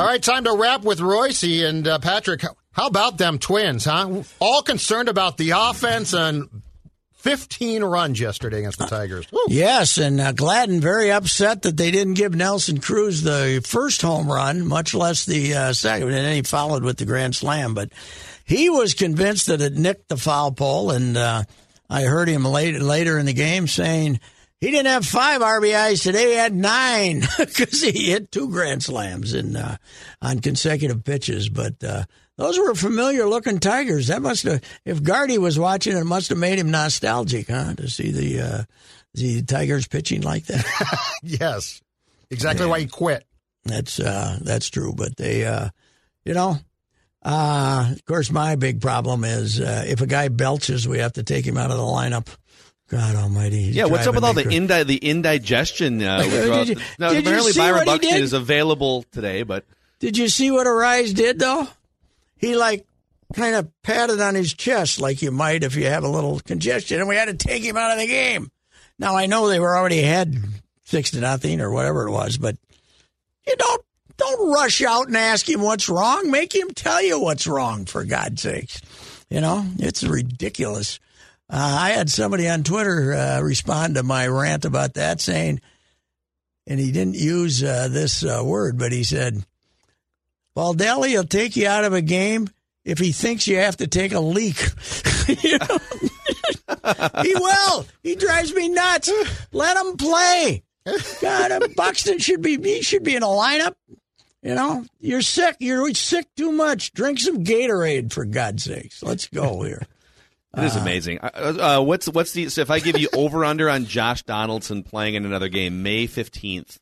All right, time to wrap with Reusse and uh, Patrick. How about them twins, huh? All concerned about the offense and 15 runs yesterday against the Tigers. Woo. Yes, and uh, Gladden very upset that they didn't give Nelson Cruz the first home run, much less the uh, second. And then he followed with the grand slam. But he was convinced that it nicked the foul pole, and uh, I heard him later later in the game saying he didn't have five RBIs today. He had nine because he hit two grand slams in uh, on consecutive pitches. But uh, those were familiar looking Tigers. That must have, if Gardy was watching, it must have made him nostalgic, huh? To see the uh, the Tigers pitching like that. yes, exactly yeah. why he quit. That's uh, that's true. But they, uh, you know. Uh, of course, my big problem is uh, if a guy belches, we have to take him out of the lineup. God Almighty! Yeah, what's up with all the indi- the indigestion? Uh, did you, now, did apparently, Byron Buxton is available today, but did you see what Arraez did though? He like kind of patted on his chest like you might if you have a little congestion, and we had to take him out of the game. Now I know they were already ahead six to nothing or whatever it was, but you don't don't rush out and ask him what's wrong. Make him tell you what's wrong for God's sakes. You know it's ridiculous. Uh, I had somebody on Twitter uh, respond to my rant about that, saying, and he didn't use uh, this uh, word, but he said, Baldelli will take you out of a game if he thinks you have to take a leak. he will. He drives me nuts. Let him play. God, Buxton should be he should be in a lineup. You know, you're sick. You're sick too much. Drink some Gatorade for God's sakes. Let's go here. It is uh, amazing. Uh, uh, what's what's the so if I give you over under on Josh Donaldson playing in another game May fifteenth?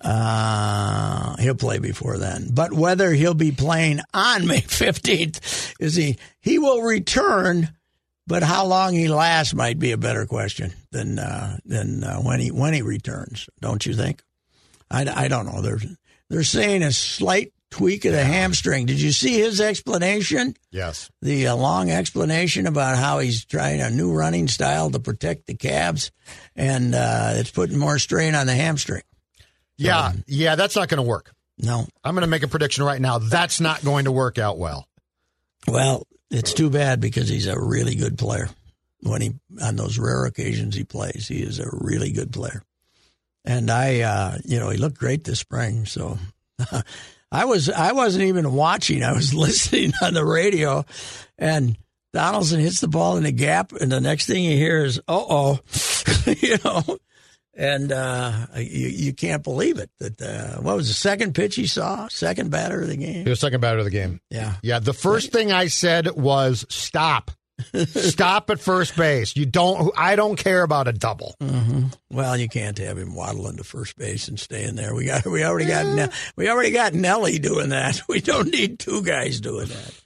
Uh, he'll play before then. But whether he'll be playing on May fifteenth is he he will return. But how long he lasts might be a better question than uh, than uh, when he when he returns. Don't you think? I, I don't know. They're they're saying a slight tweak of the hamstring. Did you see his explanation? Yes. The uh, long explanation about how he's trying a new running style to protect the calves, and uh, it's putting more strain on the hamstring. Yeah, um, yeah, that's not going to work. No. I'm going to make a prediction right now. That's not going to work out well. Well, it's too bad because he's a really good player. When he on those rare occasions he plays, he is a really good player. And I, uh, you know, he looked great this spring. So I was I wasn't even watching. I was listening on the radio, and Donaldson hits the ball in the gap, and the next thing you hear is "uh oh," you know, and uh, you you can't believe it. That uh, what was the second pitch he saw? Second batter of the game. He was second batter of the game. Yeah, yeah. The first thing I said was stop. Stop at first base. You don't. I don't care about a double. Mm-hmm. Well, you can't have him waddling to first base and staying there. We got. We already got. Ne- we already got Nelly doing that. We don't need two guys doing that.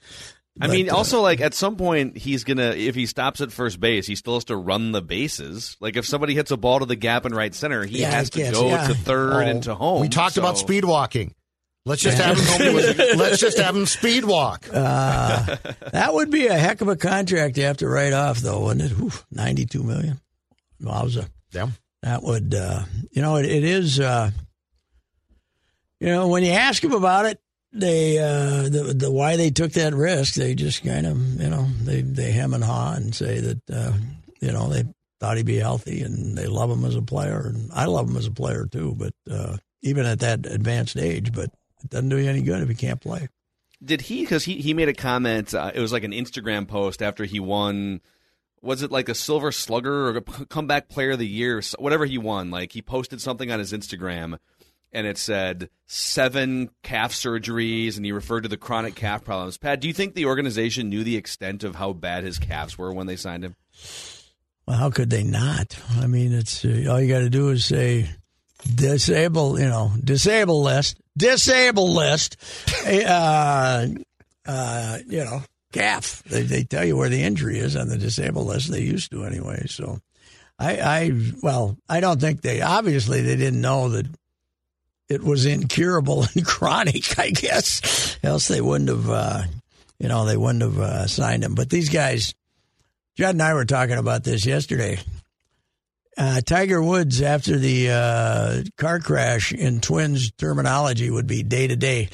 I mean, uh, also like at some point he's gonna if he stops at first base, he still has to run the bases. Like if somebody hits a ball to the gap in right center, he yeah, has to go yeah. to third oh, and to home. We talked so. about speed walking. Let's just have him. let's just have him speed walk. Uh, that would be a heck of a contract to have to write off, though, wouldn't it? Ninety-two million. Wowza. Yeah. That would, uh, you know, it, it is. Uh, you know, when you ask him about it, they uh, the the why they took that risk, they just kind of, you know, they they hem and haw and say that, uh, you know, they thought he'd be healthy and they love him as a player, and I love him as a player too. But uh, even at that advanced age, but It doesn't do you any good if you can't play. Did he? Because he he made a comment. Uh, it was like an Instagram post after he won. Was it like a Silver Slugger or a comeback player of the year, whatever he won? Like he posted something on his Instagram, and it said seven calf surgeries, and he referred to the chronic calf problems. Pat, do you think the organization knew the extent of how bad his calves were when they signed him? Well, how could they not? I mean, it's uh, all you got to do is say disable, you know, disable list, disable list, uh, uh, you know, calf. They, they tell you where the injury is on the disabled list. They used to anyway. So, I, I, well, I don't think they obviously they didn't know that it was incurable and chronic. I guess, else they wouldn't have, uh, you know, they wouldn't have uh, signed him. But these guys, Judd and I were talking about this yesterday. Uh, Tiger Woods, after the uh, car crash in Twins terminology, would be day to day.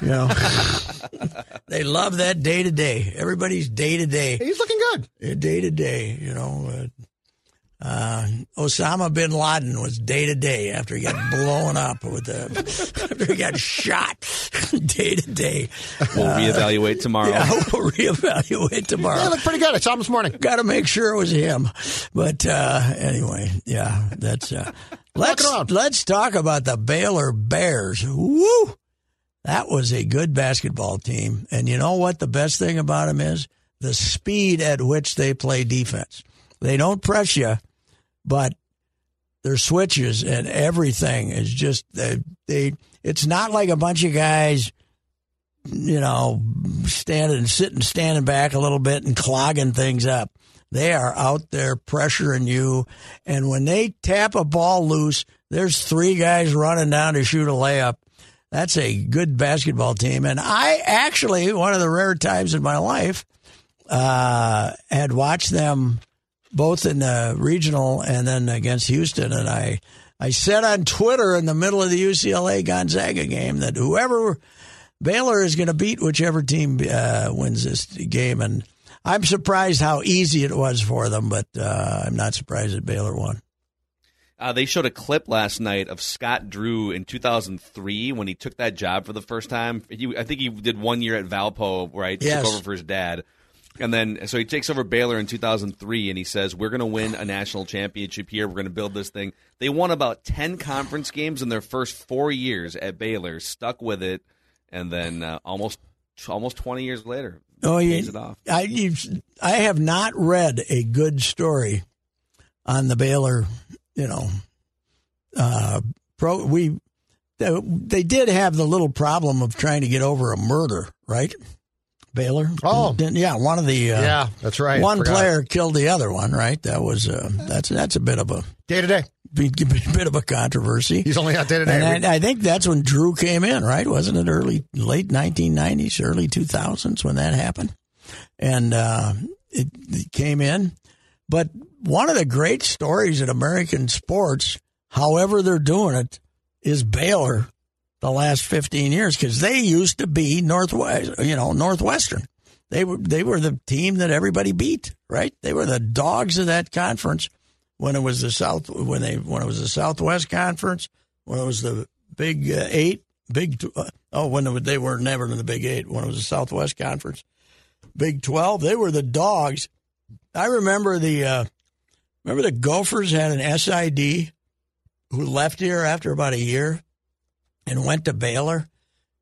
You know, they love that day to day. Everybody's day to day. He's looking good. Day to day. You know, uh, uh, Osama bin Laden was day to day after he got blown up with the after he got shot day to day. We'll uh, reevaluate tomorrow. Yeah, we'll reevaluate tomorrow. Yeah, look pretty good. I saw him this morning. Got to make sure it was him. But uh, anyway, yeah, that's. Uh, let's let's talk about the Baylor Bears. Woo! That was a good basketball team, and you know what? The best thing about them is the speed at which they play defense. They don't press you but their switches and everything is just they, they it's not like a bunch of guys you know standing sitting standing back a little bit and clogging things up. They are out there pressuring you. And when they tap a ball loose there's three guys running down to shoot a layup. That's a good basketball team. And i actually one of the rare times in my life uh, had watched them both in the regional and then against Houston. And I, I said on Twitter in the middle of the UCLA Gonzaga game that whoever Baylor is going to beat whichever team uh, wins this game. And I'm surprised how easy it was for them, but uh, I'm not surprised that Baylor won. Uh, they showed a clip last night of Scott Drew in 2003 when he took that job for the first time. He, I think he did one year at Valpo, right? Yes. Took over for his dad. And then, so he takes over Baylor in 2003, and he says, "We're going to win a national championship here. We're going to build this thing." They won about 10 conference games in their first four years at Baylor, stuck with it, and then uh, almost almost 20 years later, oh, yeah, I I have not read a good story on the Baylor, you know, uh, pro. We they did have the little problem of trying to get over a murder, right? Baylor. Oh, Didn't, yeah, one of the uh, yeah, that's right. One player killed the other one, right? That was uh, that's that's a bit of a day to day, bit of a controversy. He's only out day to day, and I, I, think that's when Drew came in, right? Wasn't it early, late 1990s, early 2000s when that happened? And uh, it, it came in, but one of the great stories in American sports, however they're doing it, is Baylor the last 15 years because they used to be Northwest, you know, Northwestern. They were they were the team that everybody beat, right? They were the dogs of that conference when it was the South when they when it was the Southwest Conference, when it was the Big uh, Eight, Big uh, oh when it, they were never in the Big Eight when it was the Southwest Conference, Big Twelve. They were the dogs. I remember the uh, remember the Gophers had an SID who left here after about a year and went to Baylor,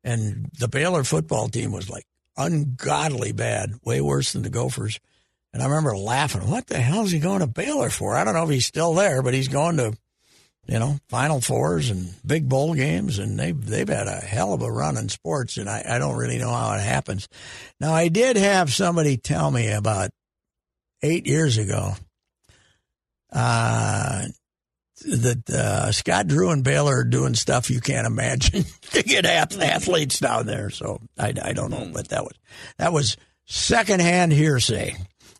and the Baylor football team was like ungodly bad, way worse than the Gophers. And I remember laughing, what the hell is he going to Baylor for? I don't know if he's still there, but he's going to, you know, Final Fours and big bowl games, and they've, they've had a hell of a run in sports, and I, I don't really know how it happens. Now, I did have somebody tell me about eight years ago uh, that uh, Scott Drew and Baylor are doing stuff you can't imagine to get athletes down there. So I, I don't know, but that was that was secondhand hearsay.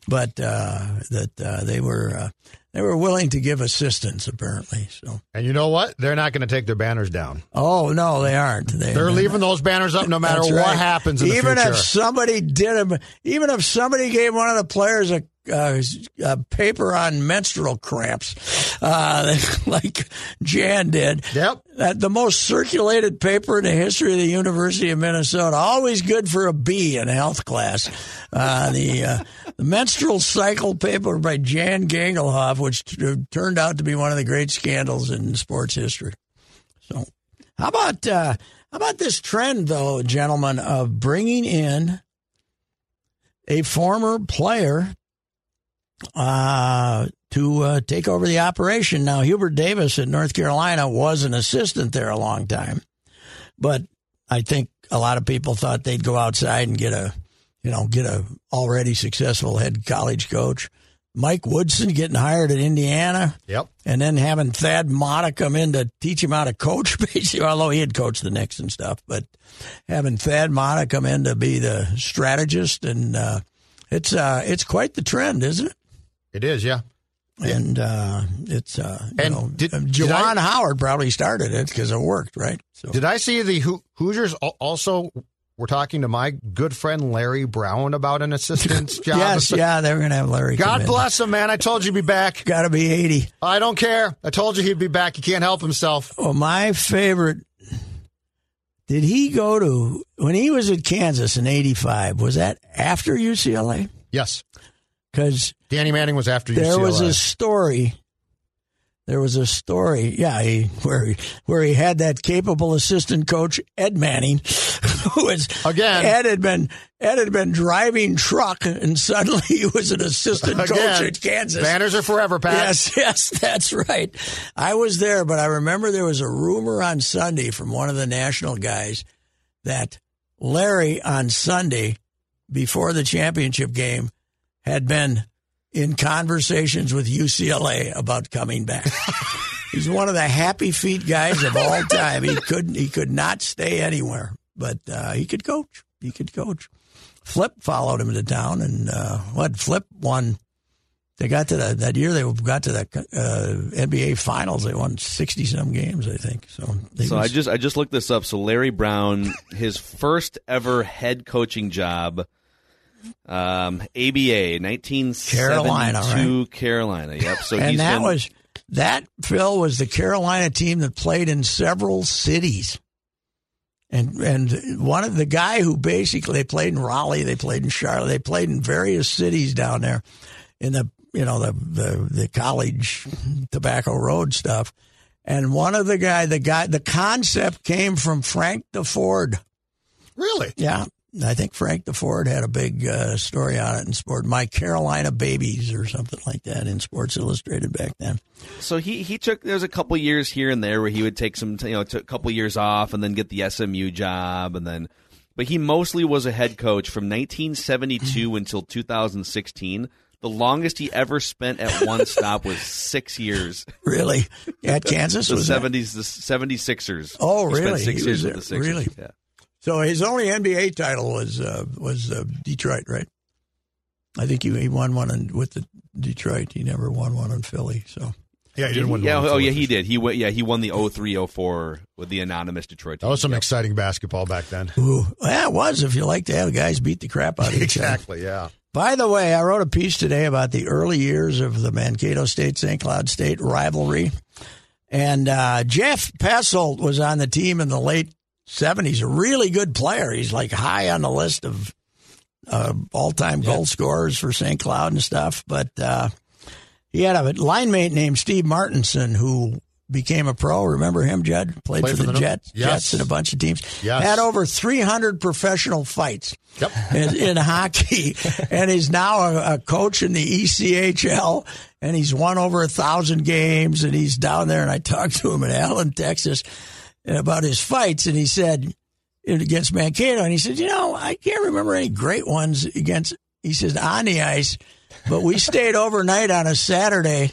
But uh, that uh, they were uh, they were willing to give assistance apparently. So and you know what? They're not going to take their banners down. Oh no, they aren't. They, are leaving those banners up no matter what happens. even if somebody did them, even if somebody gave one of the players a uh, uh, paper on menstrual cramps, uh, like Jan did. Yep. That the most circulated paper in the history of the University of Minnesota. Always good for a B in health class. Uh, the, uh, the menstrual cycle paper by Jan Gangelhoff, which t- turned out to be one of the great scandals in sports history. So, how about uh, how about this trend, though, gentlemen, of bringing in a former player uh, to uh, take over the operation? Now, Hubert Davis in North Carolina was an assistant there a long time, but I think a lot of people thought they'd go outside and get a, you know, get a already successful head college coach. Mike Woodson getting hired at Indiana. Yep. And then having Thad Matta come in to teach him how to coach, basically, although he had coached the Knicks and stuff. But having Thad Matta come in to be the strategist, and uh, it's uh, it's quite the trend, isn't it? It is, yeah. And uh, it's uh, you And know, did- uh, did I- Howard probably started it because it worked, right? So Did I see the Hoo- Hoosiers al- also were talking to my good friend Larry Brown about an assistant's job? yes, yeah, they're going to have Larry. God bless him, man. I told you he'd be back. Got to be eighty. I don't care. I told you he'd be back. He can't help himself. Well, my favorite. Did he go to when he was at Kansas in '85? Was that after UCLA? Yes. Because Danny Manning was after you there UCLA. was a story. There was a story, yeah, he, where he, where he had that capable assistant coach Ed Manning, who was Again. Ed had been Ed had been driving truck, and suddenly he was an assistant coach Again, at Kansas. Banners are forever, Pat. Yes, yes, that's right. I was there, but I remember there was a rumor on Sunday from one of the national guys that Larry on Sunday before the championship game had been in conversations with UCLA about coming back. He's one of the happy feet guys of all time. He couldn't he could not stay anywhere, but uh, he could coach. He could coach. Flip followed him to town, and uh, what Flip won they got to the, that year. They got to the uh, NBA Finals. They won sixty some games, I think. So, they So I just I just looked this up. So Larry Brown, his first ever head coaching job, um, ABA, nineteen Carolina, seventy two, Carolina. Yep. So and he's that been, was that Phil was the Carolina team that played in several cities. And and one of the guy who basically they played in Raleigh, they played in Charlotte, they played in various cities down there in the you know the the, the college tobacco road stuff. And one of the guy the guy the concept came from Frank Deford. Really? Yeah. I think Frank Deford had a big uh, story on it in sport. My Carolina Babies or something like that in Sports Illustrated back then. So he he took there was a couple years here and there where he would take some you know took a couple years off and then get the SMU job and then but he mostly was a head coach from 1972 until 2016. The longest he ever spent at one stop was six years. Really? At Kansas? The was that? 70s, the 76ers. Oh, really? six He years with the Sixers. Really? Yeah. So his only NBA title was uh, was uh, Detroit, right? I think he, he won one in, with the Detroit. He never won one in Philly. So Yeah, he didn't win. yeah, one oh for yeah, he did. He went, yeah, he won the 03-04 with the anonymous Detroit. That was some Yep. exciting basketball back then. Ooh, yeah, it was. If you like to have guys beat the crap out of each other. exactly. Yeah. By the way, I wrote a piece today about the early years of the Mankato State St. Cloud State rivalry. And uh, Jeff Passolt was on the team in the late 70s, a really good player. He's like high on the list of uh, all time goal scorers for St. Cloud and stuff. But uh, he had a line mate named Steve Martinson who became a pro. Remember him, Judd? Played, Played for, for the, the- Jets, yes. Jets and a bunch of teams. Yes. Had over 300 professional fights Yep. in, in hockey, and he's now a, a coach in the ECHL, and he's won over a thousand games, and he's down there. And I talked to him in Allen, Texas, about his fights, and he said against Mankato, and he said, you know, I can't remember any great ones against. He says on the ice. But we stayed overnight on a Saturday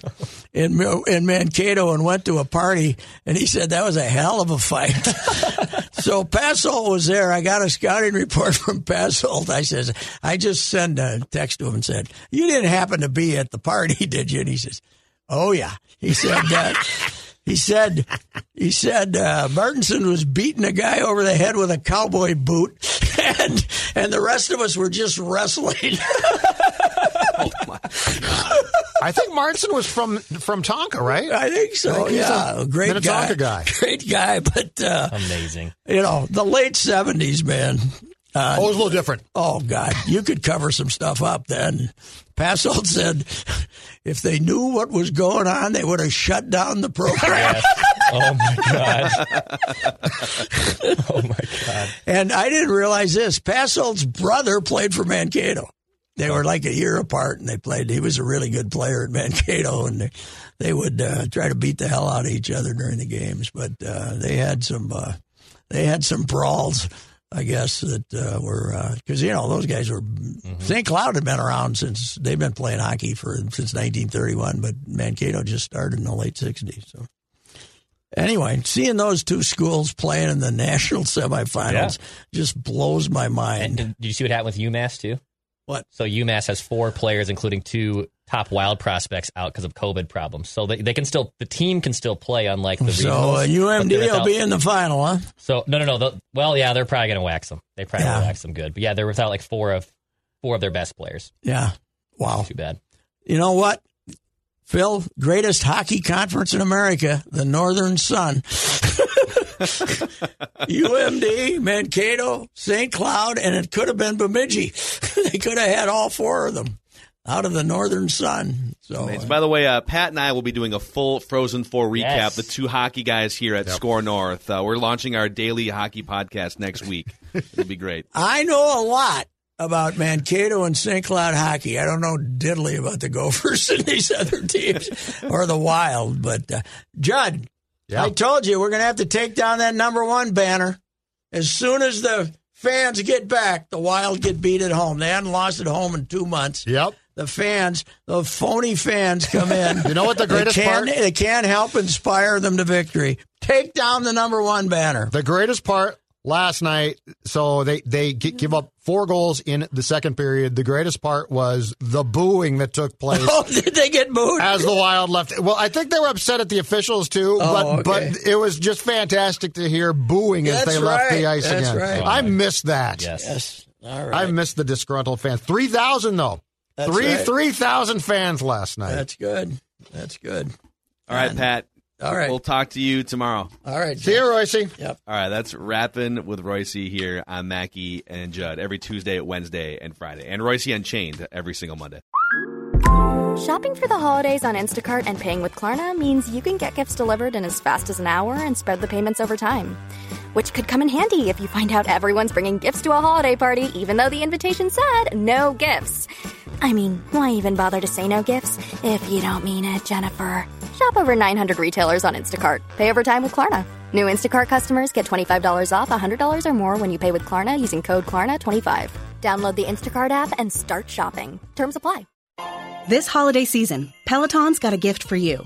in in Mankato and went to a party, and he said that was a hell of a fight. so Passolt was there. I got a scouting report from Passolt. I says I just sent a text to him and said, "You didn't happen to be at the party, did you?" And he says, "Oh yeah." He said that. He said, he said, uh, Martinson was beating a guy over the head with a cowboy boot, and and the rest of us were just wrestling. Oh I think Martinson was from from Tonka, right? I think so. he's yeah, a great Minnetonka guy. guy. Great guy, but uh, Amazing. you know, the late seventies, man. Uh, oh, it was a little different. Oh God, you could cover some stuff up then. Passolt said, if they knew what was going on, they would have shut down the program. Yes. Oh my god. oh my god. And I didn't realize this. Passolt's brother played for Mankato. They were like a year apart, and they played. He was a really good player at Mankato, and they, they would uh, try to beat the hell out of each other during the games. But uh, they had some they they had some brawls, I guess, that uh, were because you know those guys were. St. Cloud had been around since they've been playing hockey for since 1931, but Mankato just started in the late 60s. So anyway, seeing those two schools playing in the national semifinals just blows my mind. And did you see what happened with UMass too? What? So UMass has four players, including two top wild prospects, out because of COVID problems. So they, they can still the team can still play, unlike the So regionals, uh, UMD they're will be in the final, huh? So no, no, no. the- well, yeah, they're probably going to wax them. They probably Yeah. wax them good. But yeah, they're without like four of four of their best players. Yeah. Wow. Too bad. You know what? Phil, greatest hockey conference in America, the Northern Sun. UMD, Mankato, St. Cloud, and it could have been Bemidji. they could have had all four of them out of the Northern Sun. So, Amazing. By the way, uh, Pat and I will be doing a full Frozen Four recap. Yes. The two hockey guys here at Score North. Uh, we're launching our daily hockey podcast next week. It'll be great. I know a lot about Mankato and St. Cloud hockey. I don't know diddly about the Gophers and these other teams or the Wild, but uh, Judd, Yeah. I told you we're going to have to take down that number one banner as soon as the fans get back. The Wild get beat at home. They hadn't lost at home in two months. Yep. The fans, the phony fans, come in. You know what the greatest they can't, part- They can't help inspire them to victory. Take down the number one banner. The greatest part last night, so they they give up four goals in the second period. The greatest part was the booing that took place. Oh, did they get booed? As the Wild left, well, I think they were upset at the officials too, Oh, but okay. but it was just fantastic to hear booing as That's they left the ice That's again. right. I missed that. Yes. yes. All right. I missed the disgruntled fans. Three thousand though. That's three right. three thousand fans last night. That's good. That's good. All right, Pat. All right. We'll talk to you tomorrow. All right. See you, Reusse. Yep. All right, that's rapping with Reusse here on Mackey and Judd every Tuesday, Wednesday, and Friday, and Reusse Unchained every single Monday. Shopping for the holidays on Instacart and paying with Klarna means you can get gifts delivered in as fast as an hour and spread the payments over time. Which could come in handy if you find out everyone's bringing gifts to a holiday party, even though the invitation said no gifts. I mean, why even bother to say no gifts if you don't mean it, Jennifer? Shop over 900 retailers on Instacart. Pay over time with Klarna. New Instacart customers get $25 off $100 or more when you pay with Klarna using code Klarna25. Download the Instacart app and start shopping. Terms apply. This holiday season, Peloton's got a gift for you.